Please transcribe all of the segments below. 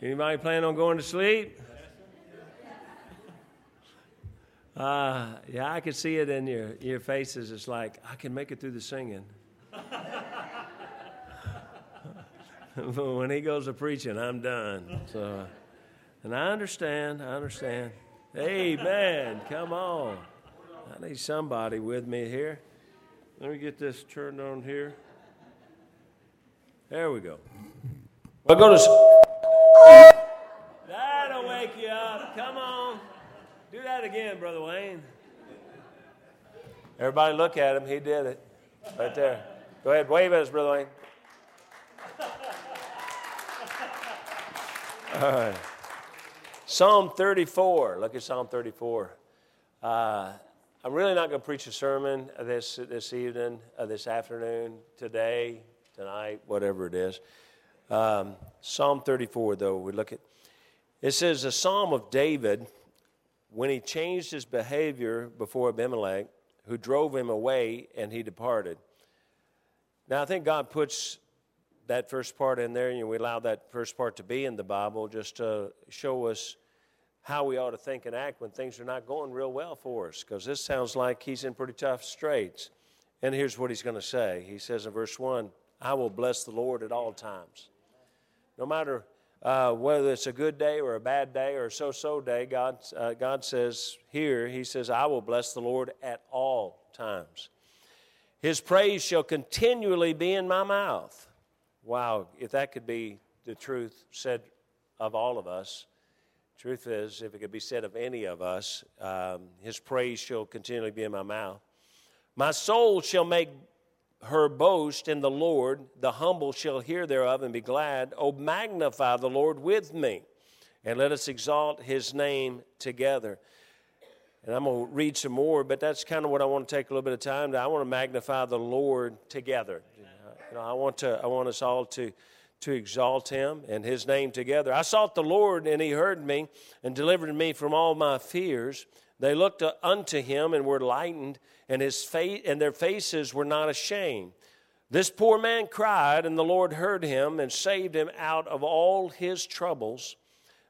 Anybody plan on going to sleep? Uh, yeah, I can see it in your, your faces. It's like, I can make it through the singing. but when he goes to preaching, I'm done. So, and I understand. I understand. Amen. Come on. I need somebody with me here. Let me get this turned on here. There we go. Well, go to. Do that again, Brother Wayne. Everybody look at him. He did it. Right there. Go ahead. Wave at us, Brother Wayne. All right. Psalm 34. Look at Psalm 34. Uh, I'm really not going to preach a sermon this, this evening, uh, this afternoon, today, tonight, whatever it is. Um, psalm 34, though, we look at. It says, a psalm of David when he changed his behavior before Abimelech, who drove him away and he departed. Now, I think God puts that first part in there, and we allow that first part to be in the Bible just to show us how we ought to think and act when things are not going real well for us, because this sounds like he's in pretty tough straits. And here's what he's going to say He says in verse 1 I will bless the Lord at all times. No matter uh, whether it's a good day or a bad day or a so so day, God, uh, God says here, He says, I will bless the Lord at all times. His praise shall continually be in my mouth. Wow, if that could be the truth said of all of us, truth is, if it could be said of any of us, um, His praise shall continually be in my mouth. My soul shall make her boast in the Lord. The humble shall hear thereof and be glad. Oh, magnify the Lord with me, and let us exalt his name together. And I'm going to read some more, but that's kind of what I want to take a little bit of time to. I want to magnify the Lord together. You know, I want to I want us all to to exalt him and his name together. I sought the Lord and he heard me and delivered me from all my fears. They looked unto him and were lightened, and his face and their faces were not ashamed. This poor man cried, and the Lord heard him and saved him out of all his troubles.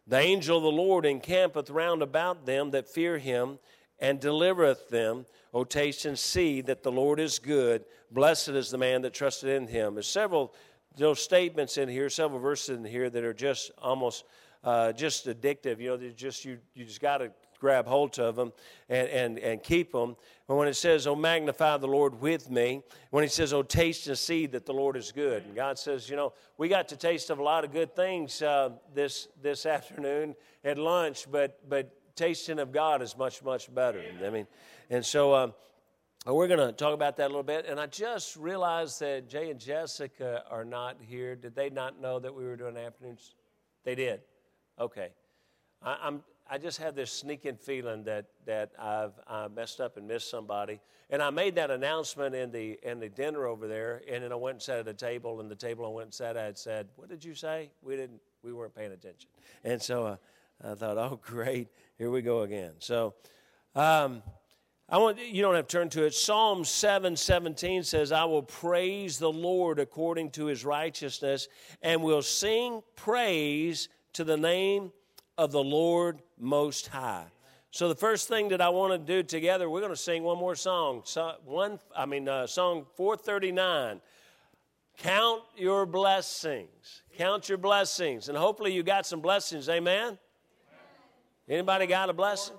The angel of the Lord encampeth round about them that fear him and delivereth them. O taste and see that the Lord is good. Blessed is the man that trusted in him. There's several those statements in here, several verses in here that are just almost uh, just addictive. You know, just you you just got to grab hold of them and, and, and keep them. But when it says, Oh, magnify the Lord with me, when he says, Oh, taste and see that the Lord is good. And God says, You know, we got to taste of a lot of good things uh, this, this afternoon at lunch, but, but tasting of God is much, much better. I mean, and so um, we're going to talk about that a little bit. And I just realized that Jay and Jessica are not here. Did they not know that we were doing afternoons? They did. Okay. I, I'm I just have this sneaking feeling that that I've I messed up and missed somebody. And I made that announcement in the in the dinner over there, and then I went and sat at a table, and the table I went and sat at said, "What did you say? We didn't. We weren't paying attention." And so uh, I thought, "Oh, great, here we go again." So. Um, I want you don't have to turn to it. Psalm 7 17 says, I will praise the Lord according to his righteousness, and will sing praise to the name of the Lord Most High. So the first thing that I want to do together, we're going to sing one more song. So one, I mean, uh, song 439. Count your blessings. Count your blessings, and hopefully you got some blessings. Amen. Anybody got a blessing?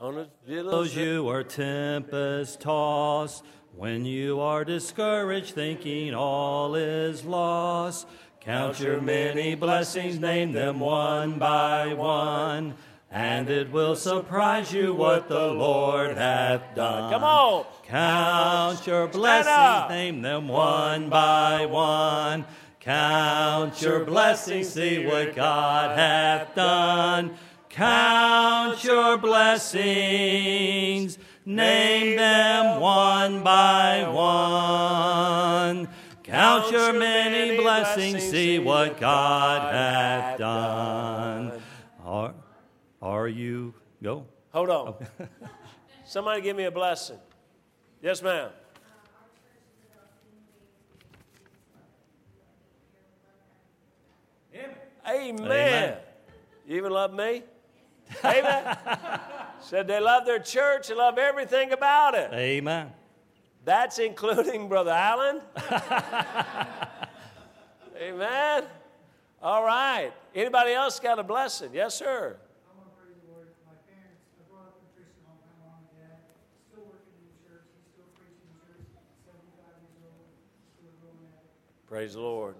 On the billows you are tempest tossed, when you are discouraged, thinking all is lost. Count your many blessings, name them one by one, and it will surprise you what the Lord hath done. Come on. Count your blessings, name them one by one. Count your blessings, see what God hath done. Count your blessings, name them one by one. Count your many blessings, see what God hath done. Are, are you? Go. Hold on. Somebody give me a blessing. Yes, ma'am. Amen. Amen. You even love me? Amen. Said they love their church and love everything about it. Amen. That's including Brother Allen. Amen. All right. Anybody else got a blessing? Yes, sir. I want to praise the Lord. My parents, I brought up in Christian home. My mom and dad still working in the church. He's still preaching in church. 75 years old. Still going at it. Praise the Lord.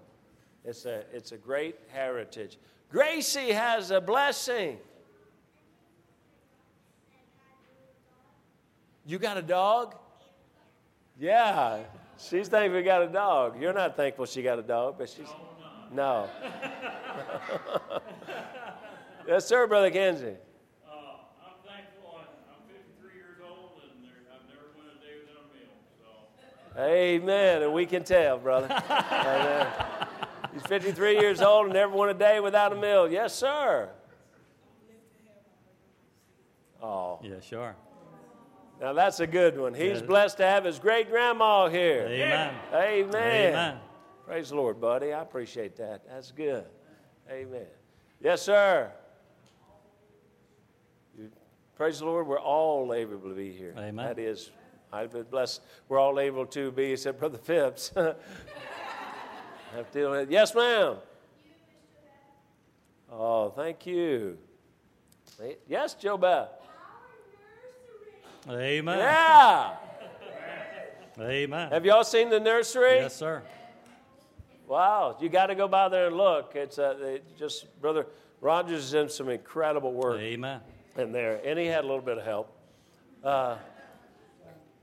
It's a, it's a great heritage. Gracie has a blessing. You got a dog? Yeah. She's thankful we got a dog. You're not thankful she got a dog, but she's. No. yes, sir, Brother Kenzie. Uh, I'm thankful. I'm, I'm 53 years old, and I've never went a day without a meal. So Amen. And we can tell, brother. Amen. He's 53 years old and never went a day without a meal. Yes, sir. Oh, Yeah, sure. Now that's a good one. He's Yeah. blessed to have his great grandma here. Amen. Amen. Amen. Praise the Lord, buddy. I appreciate that. That's good. Amen. Yes, sir. Praise the Lord. We're all able to be here. Amen. That is, I've been blessed. We're all able to be, except Brother Phipps. Have to deal with- yes, ma'am. Oh, thank you. Yes, Joe Beth. Amen. Yeah. Amen. Have y'all seen the nursery? Yes, sir. Wow, you got to go by there and look. It's uh, it just brother Rogers is doing some incredible work Amen. in there, and he had a little bit of help. Uh,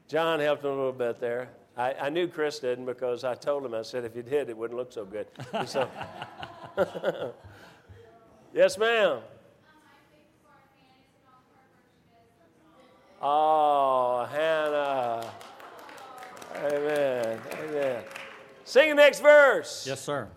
John helped him a little bit there. I, I knew Chris didn't because I told him I said if you did, it wouldn't look so good. So, yes, ma'am. Oh, Hannah. Amen. Amen. Sing the next verse. Yes, sir.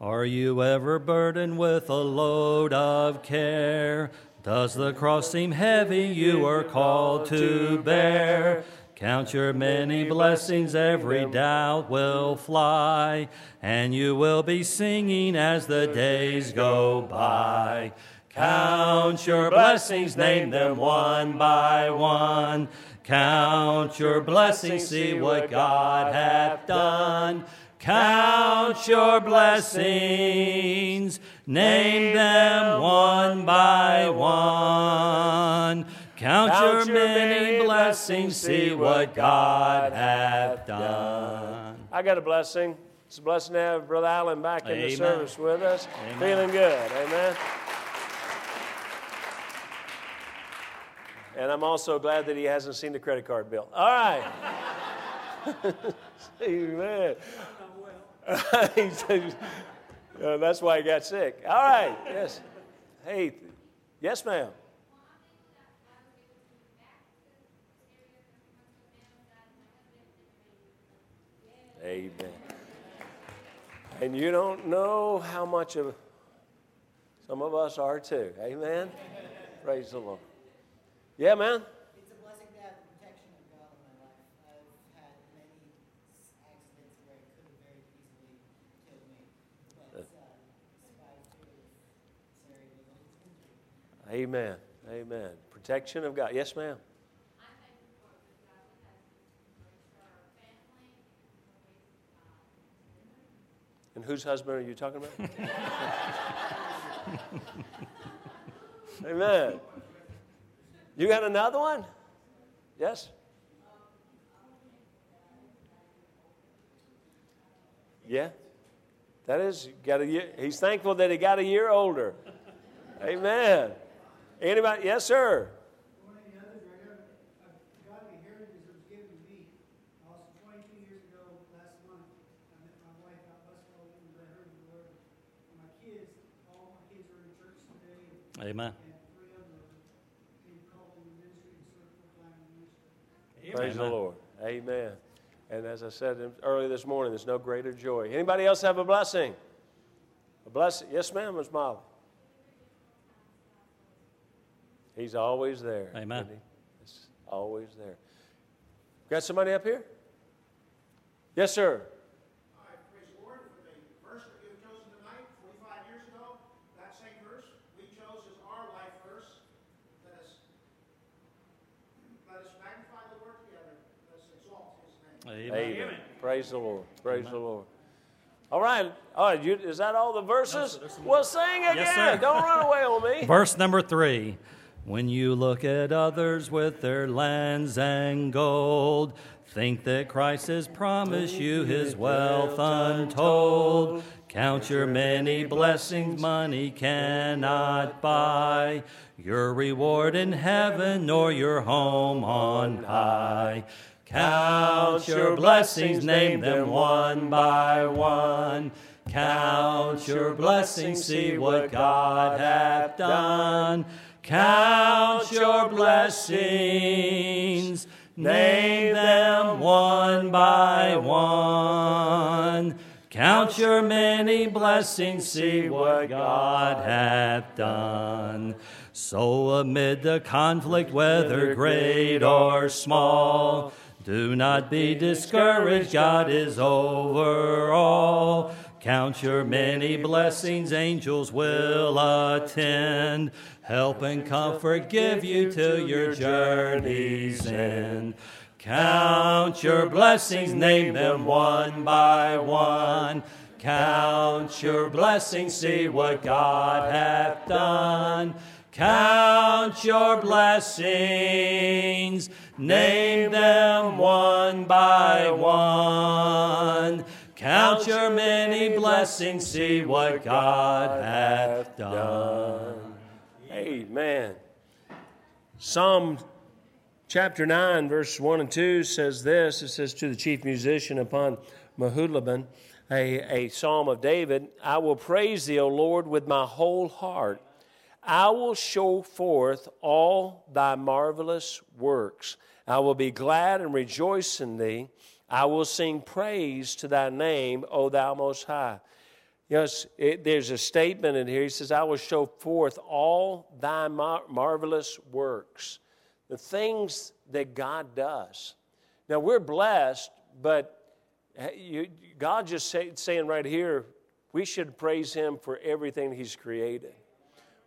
Are you ever burdened with a load of care? Does the cross seem heavy you are called to bear? Count your many blessings, every doubt will fly, and you will be singing as the days go by. Count your blessings, name them one by one. Count your blessings, see what God hath done. Count your blessings, name them one by one. Count, your many blessings, see what God hath done. I got a blessing. It's a blessing to have Brother Allen back in the service with us. Amen. Feeling good. Amen. And I'm also glad that he hasn't seen the credit card bill. All right. Amen. Uh, that's why he got sick. All right. Yes. Hey. Yes, ma'am. Amen. And you don't know how much of some of us are too. Amen. Praise the Lord. Yeah, man. It's a blessing to have the protection of God in my life. I've had many accidents where it could have very easily killed me. But uh, survived through very little injury. Amen. Amen. Protection of God. Yes, ma'am. And whose husband are you talking about? Amen. You got another one? Yes? Yeah? That is, got a year, he's thankful that he got a year older. Amen. Anybody? Yes, sir. One of the others, I got, I've got the heritage that was given to me. Also, 22 years ago, last month, I met my wife out Westfall, and I heard the Lord. And my kids, all my kids are in church today, Amen. and three of them are being called in the ministry and serve full-time in Praise the Lord. Amen. And as I said earlier this morning, there's no greater joy. Anybody else have a blessing? A blessing? Yes, ma'am, Miss Molly. He's always there. Amen. he? He's always there. Got somebody up here? Yes, sir. All right, praise the Lord for the verse that you have chosen tonight, 45 years ago. Amen. Praise the Lord. Praise the Lord. All right. All right. You, is that all the verses? sir, there's some well, sing again. Yes, sir. Don't run away on me. Verse number three. When you look at others with their lands and gold, think that Christ has promised you his wealth untold. Count your many blessings money cannot buy, your reward in heaven nor your home on high. Count your blessings, name them one by one. Count your blessings, see what God hath done. Count your blessings, name them one by one. Count your many blessings, see what God hath done. So, amid the conflict, whether great or small, do not be discouraged, God is over all. Count your many blessings, angels will attend. Help and comfort give you till your journey's end. Count your blessings, name them one by one. Count your blessings, see what God hath done. Count your blessings, name them one by one. Count your many blessings, see what God hath done. Amen. Psalm chapter 9, verse 1 and 2 says this it says, To the chief musician upon Muthlabben, a, a psalm of David, I will praise thee, O Lord, with my whole heart. I will show forth all thy marvelous works. I will be glad and rejoice in thee. I will sing praise to thy name, O thou most high. Yes, it, there's a statement in here. He says, I will show forth all thy mar- marvelous works, the things that God does. Now, we're blessed, but eh, you, God just say, saying right here, we should praise Him for everything He's created.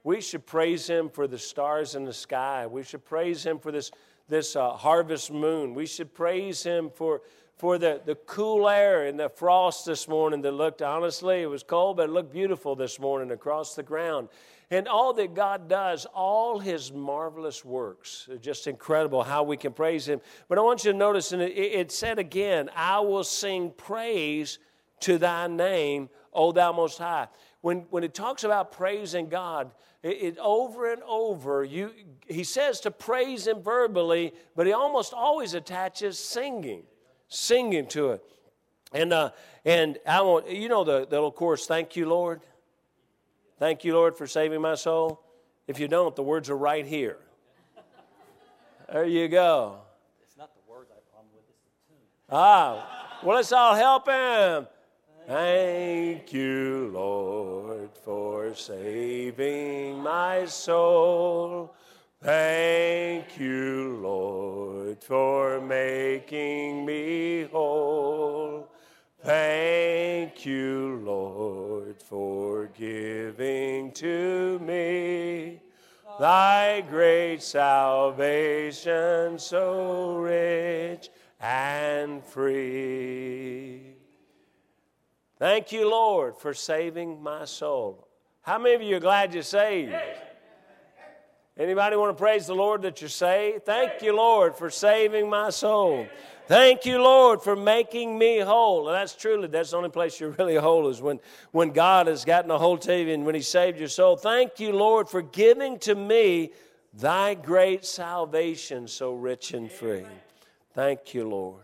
We should praise Him for the stars in the sky. We should praise Him for this, this uh, harvest moon. We should praise Him for for the, the cool air and the frost this morning that looked, honestly, it was cold, but it looked beautiful this morning across the ground. And all that God does, all His marvelous works, just incredible how we can praise Him. But I want you to notice, and it, it said again, I will sing praise to thy name, O thou most high. When, when it talks about praising God, it, it, over and over, you, he says to praise him verbally, but he almost always attaches singing singing to it. And, uh, and I want, you know the, the little chorus, Thank you, Lord. Thank you, Lord, for saving my soul. If you don't, the words are right here. There you go. It's not the words I have a problem with, it's the tune. Ah, well, let's all help him. Thank you, Lord, for saving my soul. Thank you, Lord, for making me whole. Thank you, Lord, for giving to me thy great salvation so rich and free. Thank you, Lord, for saving my soul. How many of you are glad you're saved? Anybody want to praise the Lord that you're saved? Thank you, Lord, for saving my soul. Thank you, Lord, for making me whole. And that's truly, that's the only place you're really whole is when, when God has gotten a hold of you and when He saved your soul. Thank you, Lord, for giving to me thy great salvation so rich and free. Thank you, Lord.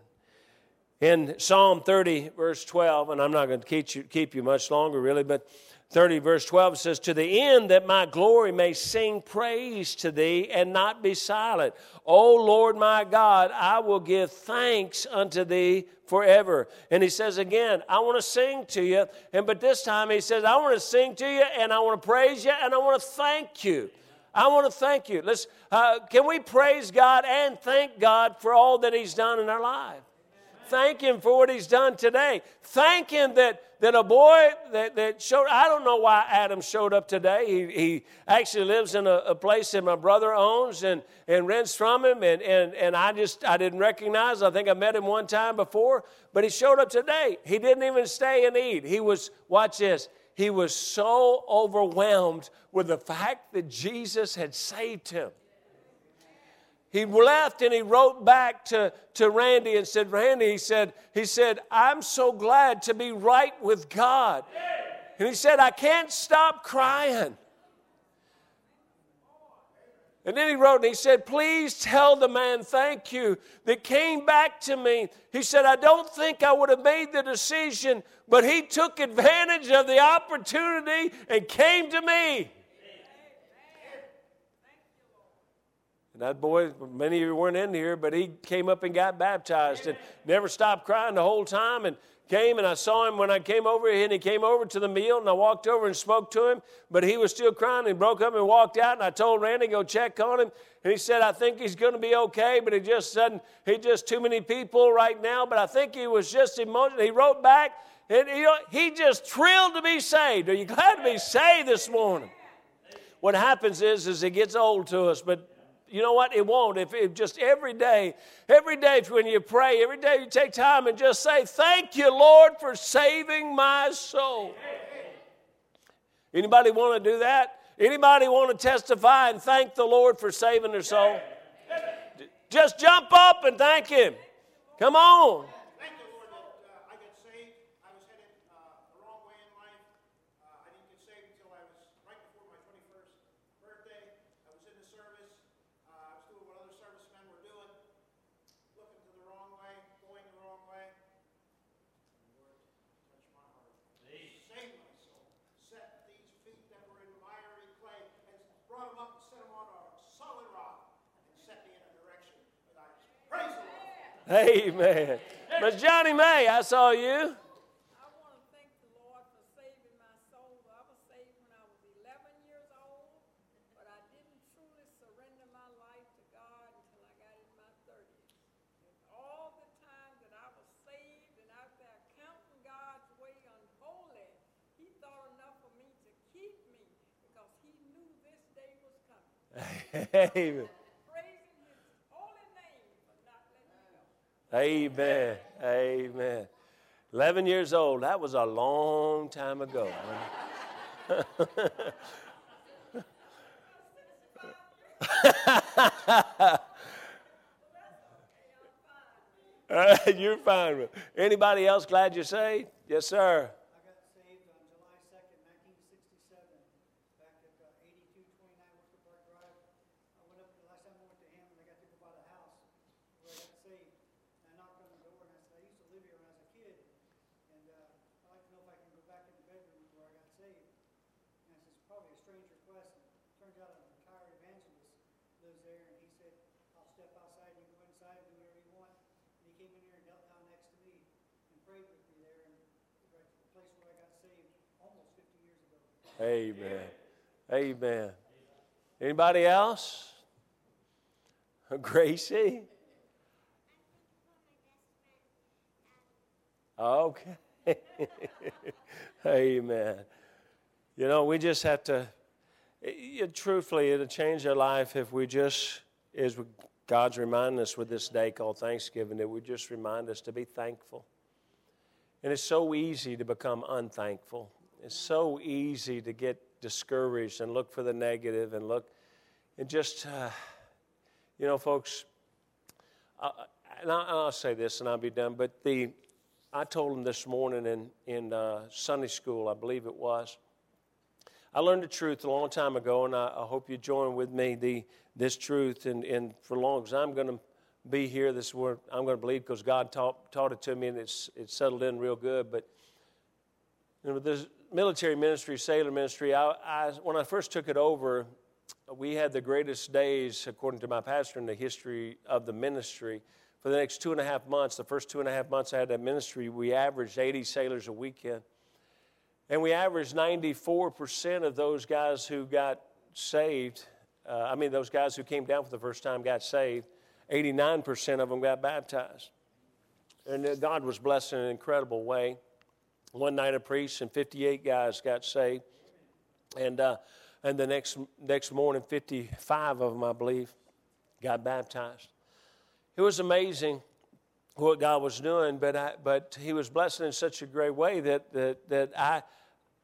In Psalm 30, verse 12, and I'm not going to keep you, keep you much longer, really, but 30, verse 12 says, To the end that my glory may sing praise to thee and not be silent. O Lord my God, I will give thanks unto thee forever. And he says again, I want to sing to you. And but this time he says, I want to sing to you and I want to praise you and I want to thank you. I want to thank you. Let's, uh, can we praise God and thank God for all that He's done in our life? Thank Him for what He's done today. Thank Him that, that a boy that, that showed, I don't know why Adam showed up today. He, he actually lives in a, a place that my brother owns and, and rents from him. And, and, and I just, I didn't recognize. I think I met him one time before, but he showed up today. He didn't even stay and eat. He was, watch this, he was so overwhelmed with the fact that Jesus had saved him. He left and he wrote back to, to Randy and said, Randy, he said, he said, I'm so glad to be right with God. And he said, I can't stop crying. And then he wrote and he said, Please tell the man thank you that came back to me. He said, I don't think I would have made the decision, but he took advantage of the opportunity and came to me. And that boy, many of you weren't in here, but he came up and got baptized and never stopped crying the whole time and came and I saw him when I came over here, and he came over to the meal and I walked over and spoke to him, but he was still crying he broke up and walked out and I told Randy go check on him and he said I think he's going to be okay, but he just said he just too many people right now, but I think he was just emotional. He wrote back and he, he just thrilled to be saved. Are you glad to be saved this morning? What happens is, is it gets old to us, but you know what? It won't. If, if just every day, every day when you pray, every day you take time and just say, Thank you, Lord, for saving my soul. Anybody want to do that? Anybody want to testify and thank the Lord for saving their soul? Just jump up and thank Him. Come on. Thank the Lord that uh, I got saved. I was headed uh, the wrong way in life. Uh, I didn't get saved until I was right before my 21st birthday. I was in the service. Uh, I was doing what other servicemen were doing, looking to the wrong way, going the wrong way. The Lord touched my heart. Saved my soul. Set these feet that were in miry clay and brought them up and set them on a solid rock and set me in a direction that I praise the Lord. Amen. Miss Johnny May, I saw you. I want to thank the Lord for saving my soul. I was saved when I was 11 years old, but I didn't truly surrender my life to God until I got in my 30s. All the time that I was saved and out there counting God's way unholy, He thought enough of me to keep me because He knew this day was coming. Amen. Praising His holy name for not letting me go. Amen. Amen. 11 years old. That was a long time ago. You're fine. Anybody else glad you're saved? Yes, sir. I got saved on July second, nineteen sixty-seven, back at uh, eighty-two twenty-nine Worcester Park Drive. I went up, the last time I went to Hammond, I got to go by the house where I got saved. And I knocked on the door and I said, I used to live here when I was a kid. And, uh, I'd like to know if I can go back in the bedroom where I got saved. And I said, it's probably a strange request. And it turns out a retired evangelist lives there and he said, I'll step outside, you go inside and do whatever you want. And he came in here and knelt down next to me and prayed with me there and right to the place where I got saved almost fifty years ago. Amen. Amen. Anybody else? Gracie? Okay. Amen. You know, we just have to, eh, it, truthfully, it'll change our life if we just, as God's reminding us with this day called Thanksgiving, that we just remind us to be thankful. And it's so easy to become unthankful. It's so easy to get discouraged and look for the negative and look and just, uh, you know, folks. Uh, and I'll, I'll say this and I'll be done. But the, I told them this morning in in uh, Sunday school, I believe it was. I learned the truth a long time ago, and I, I hope you join with me the this truth. And, and for long as I'm going to be here, this word I'm going to believe because God taught taught it to me, and it's it's settled in real good. But you know, this military ministry, sailor ministry, I, I, when I first took it over, we had the greatest days, according to my pastor, in the history of the ministry. For the next two and a half months, the first two and a half months I had that ministry, we averaged 80 sailors a weekend. And we averaged 94% of those guys who got saved. Uh, I mean, those guys who came down for the first time got saved. 89% of them got baptized. And uh, God was blessed in an incredible way. One night I preached, and 58 guys got saved. And, uh, and the next, next morning, 55 of them, I believe, got baptized. It was amazing what God was doing, but, I, but He was blessing in such a great way that, that, that I,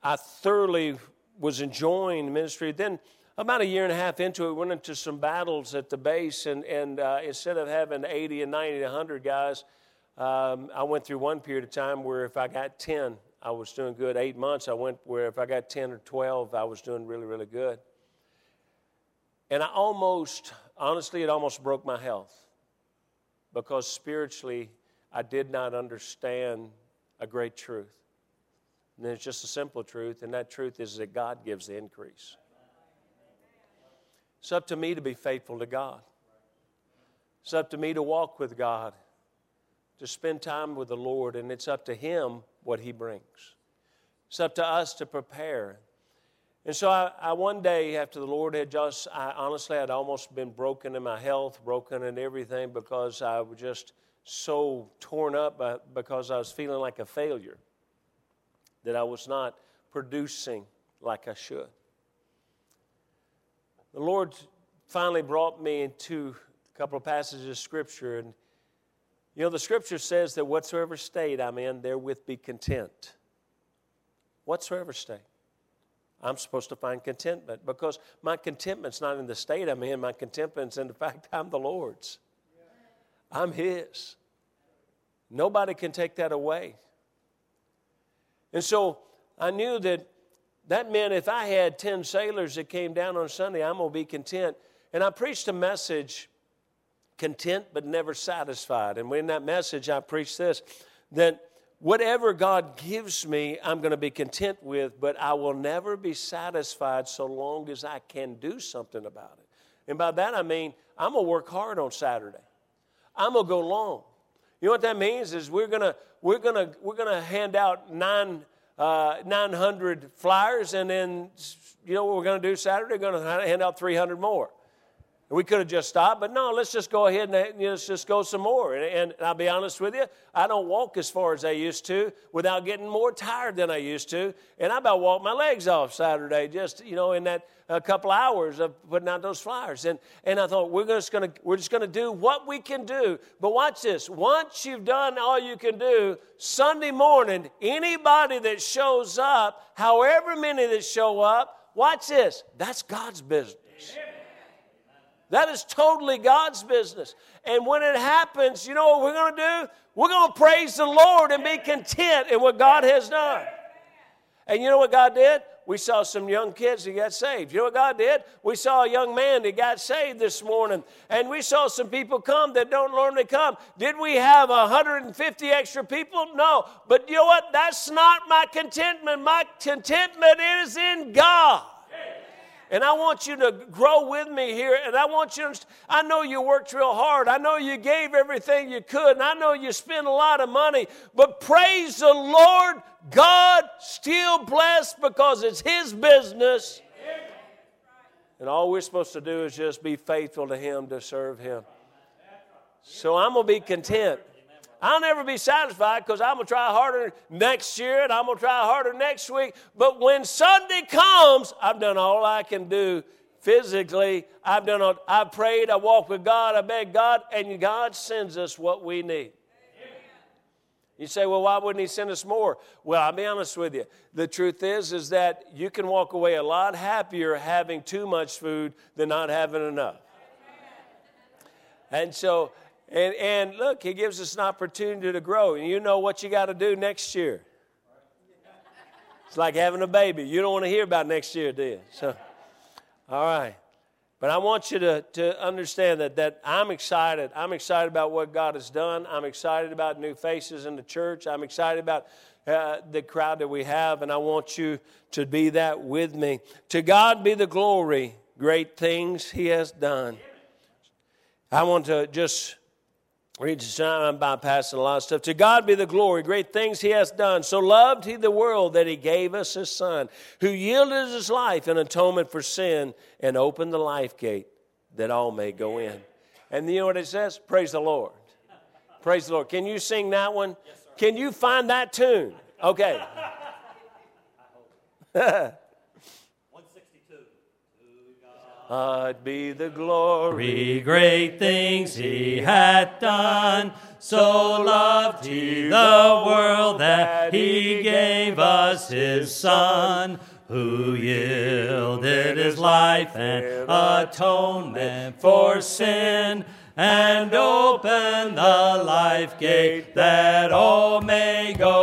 I thoroughly was enjoying the ministry. Then, about a year and a half into it, went into some battles at the base, and, and uh, instead of having 80 and 90 and 100 guys, um, I went through one period of time where if I got 10, I was doing good. Eight months, I went where if I got 10 or 12, I was doing really, really good. And I almost, honestly, it almost broke my health because spiritually, I did not understand a great truth. And it's just a simple truth, and that truth is that God gives the increase. It's up to me to be faithful to God. It's up to me to walk with God, to spend time with the Lord, and it's up to Him what He brings. It's up to us to prepare. And so I, I, one day after the Lord had just, I honestly had almost been broken in my health, broken in everything because I was just so torn up by, because I was feeling like a failure, that I was not producing like I should. The Lord finally brought me into a couple of passages of Scripture, and you know, the Scripture says that whatsoever state I'm in, therewith be content. Whatsoever state. I'm supposed to find contentment because my contentment's not in the state I'm in, my contentment's in the fact I'm the Lord's. I'm His. Nobody can take that away. And so I knew that that meant if I had 10 sailors that came down on Sunday, I'm going to be content. And I preached a message, content but never satisfied. And in that message, I preached this that whatever God gives me, I'm going to be content with, but I will never be satisfied so long as I can do something about it. And by that I mean, I'm going to work hard on Saturday, I'm going to go long. You know what that means is we're gonna we're gonna we're gonna hand out nine uh, 900 flyers, and then you know what we're going to do Saturday? We're going to hand out 300 more. We could have just stopped, but no, let's just go ahead and you know, let's just go some more. And, and, I'll be honest with you, I don't walk as far as I used to without getting more tired than I used to. And I about walked my legs off Saturday, just you know, in that a couple hours of putting out those flyers. And and I thought we're just gonna we're just gonna do what we can do. But watch this: once you've done all you can do, Sunday morning, anybody that shows up, however many that show up, watch this. That's God's business. That is totally God's business. And when it happens, you know what we're going to do? We're going to praise the Lord and be content in what God has done. And you know what God did? We saw some young kids that got saved. You know what God did? We saw a young man that got saved this morning. And we saw some people come that don't normally come. Did we have 150 extra people? No. But you know what? That's not my contentment. My contentment is in God. And I want you to grow with me here. And I want you to, I know you worked real hard. I know you gave everything you could. And I know you spent a lot of money. But praise the Lord, God still blessed because it's His business. And all we're supposed to do is just be faithful to Him to serve Him. So I'm going to be content. I'll never be satisfied because I'm going to try harder next year and I'm going to try harder next week. But when Sunday comes, I've done all I can do physically. I've done. All, I prayed. I walked with God. I begged God, and God sends us what we need. You say, well, why wouldn't he send us more? Well, I'll be honest with you. The truth is, is that you can walk away a lot happier having too much food than not having enough. And so and, and look, he gives us an opportunity to grow. And you know what you got to do next year. It's like having a baby. You don't want to hear about next year, do you? So, all right. But I want you to, to understand that, that I'm excited. I'm excited about what God has done. I'm excited about new faces in the church. I'm excited about uh, the crowd that we have, and I want you to be that with me. To God be the glory, great things He has done. I want to just Read I'm bypassing a lot of stuff. To God be the glory, great things He has done. So loved He the world that He gave us His Son, who yielded His life in atonement for sin and opened the life gate that all may go in. And you know what it says? Praise the Lord. Praise the Lord. Can you sing that one? Yes, Can you find that tune? Okay. God be the glory. Great things he hath done. So loved he the world that he gave us his Son, who yielded his life and atonement for sin, and opened the life gate that all may go.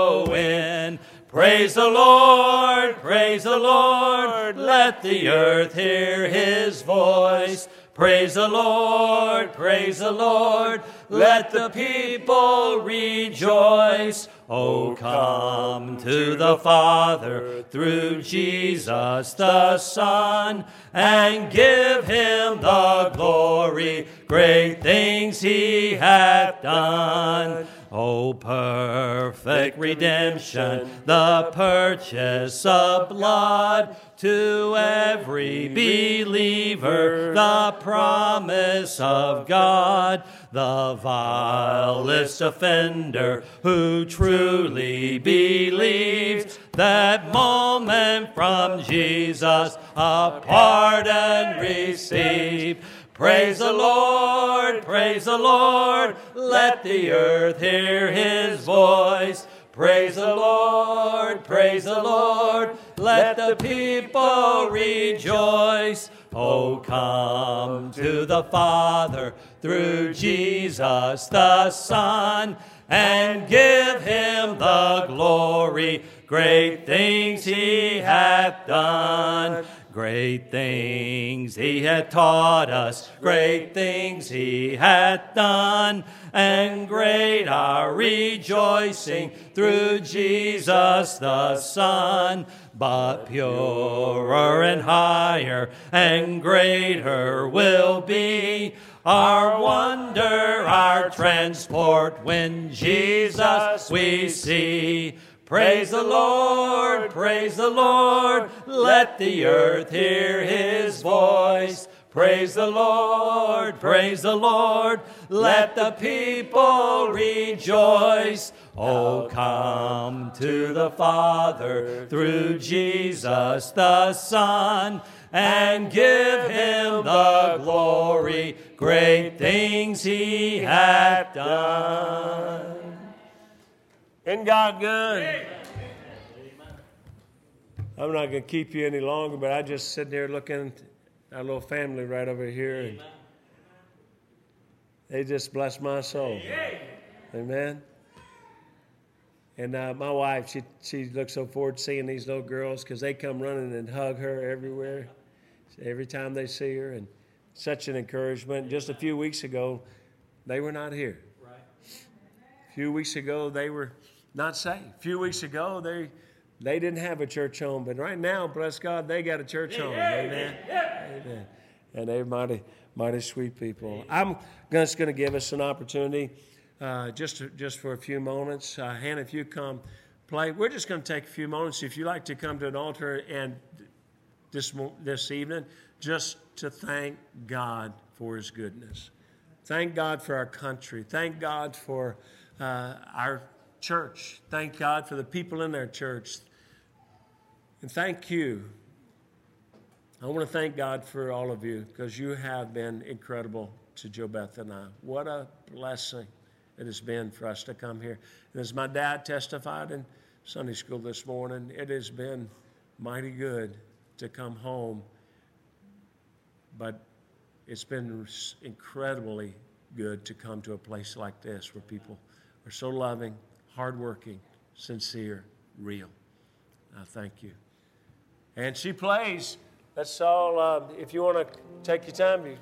Praise the Lord, praise the Lord, let the earth hear his voice. Praise the Lord, praise the Lord, let the people rejoice. Oh, come to the Father through Jesus the Son and give him the glory. Great things he hath done. Oh, perfect redemption, the purchase of blood to every believer, the promise of God, the vilest offender who truly believes that moment from Jesus a pardon receive. Praise the Lord, praise the Lord, let the earth hear his voice. Praise the Lord, praise the Lord, let the people rejoice. Oh, come to the Father through Jesus the Son and give him the glory. Great things he hath done. Great things he hath taught us, great things he hath done, and great our rejoicing through Jesus the Son. But purer and higher and greater will be our wonder, our transport when Jesus we see. Praise the Lord, praise the Lord, let the earth hear his voice. Praise the Lord, praise the Lord, let the people rejoice. Oh, come to the Father through Jesus the Son and give him the glory. Great things he hath done. Isn't God good? I'm not going to keep you any longer, but I just sitting there looking at our little family right over here, and they just bless my soul. Amen. And uh, my wife, she she looks so forward to seeing these little girls because they come running and hug her everywhere, every time they see her, and such an encouragement. Just a few weeks ago, they were not here. A few weeks ago, they were not saved. A few weeks ago, they they didn't have a church home, but right now, bless God, they got a church home. Amen. Amen. And they're mighty, mighty sweet people. I'm just going to give us an opportunity, uh, just to, just for a few moments. Uh, Hannah, if you come play, we're just going to take a few moments. If you like to come to an altar and this this evening, just to thank God for His goodness. Thank God for our country. Thank God for uh, our church. Thank God for the people in their church. And thank you. I want to thank God for all of you because you have been incredible to Joe Beth and I. What a blessing it has been for us to come here. And as my dad testified in Sunday school this morning, it has been mighty good to come home. But it's been incredibly good to come to a place like this where people are so loving, hardworking, sincere, real. I thank you. And she plays. That's all. Uh, if you want to take your time, you.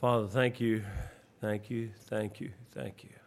Father, thank you, thank you, thank you, thank you.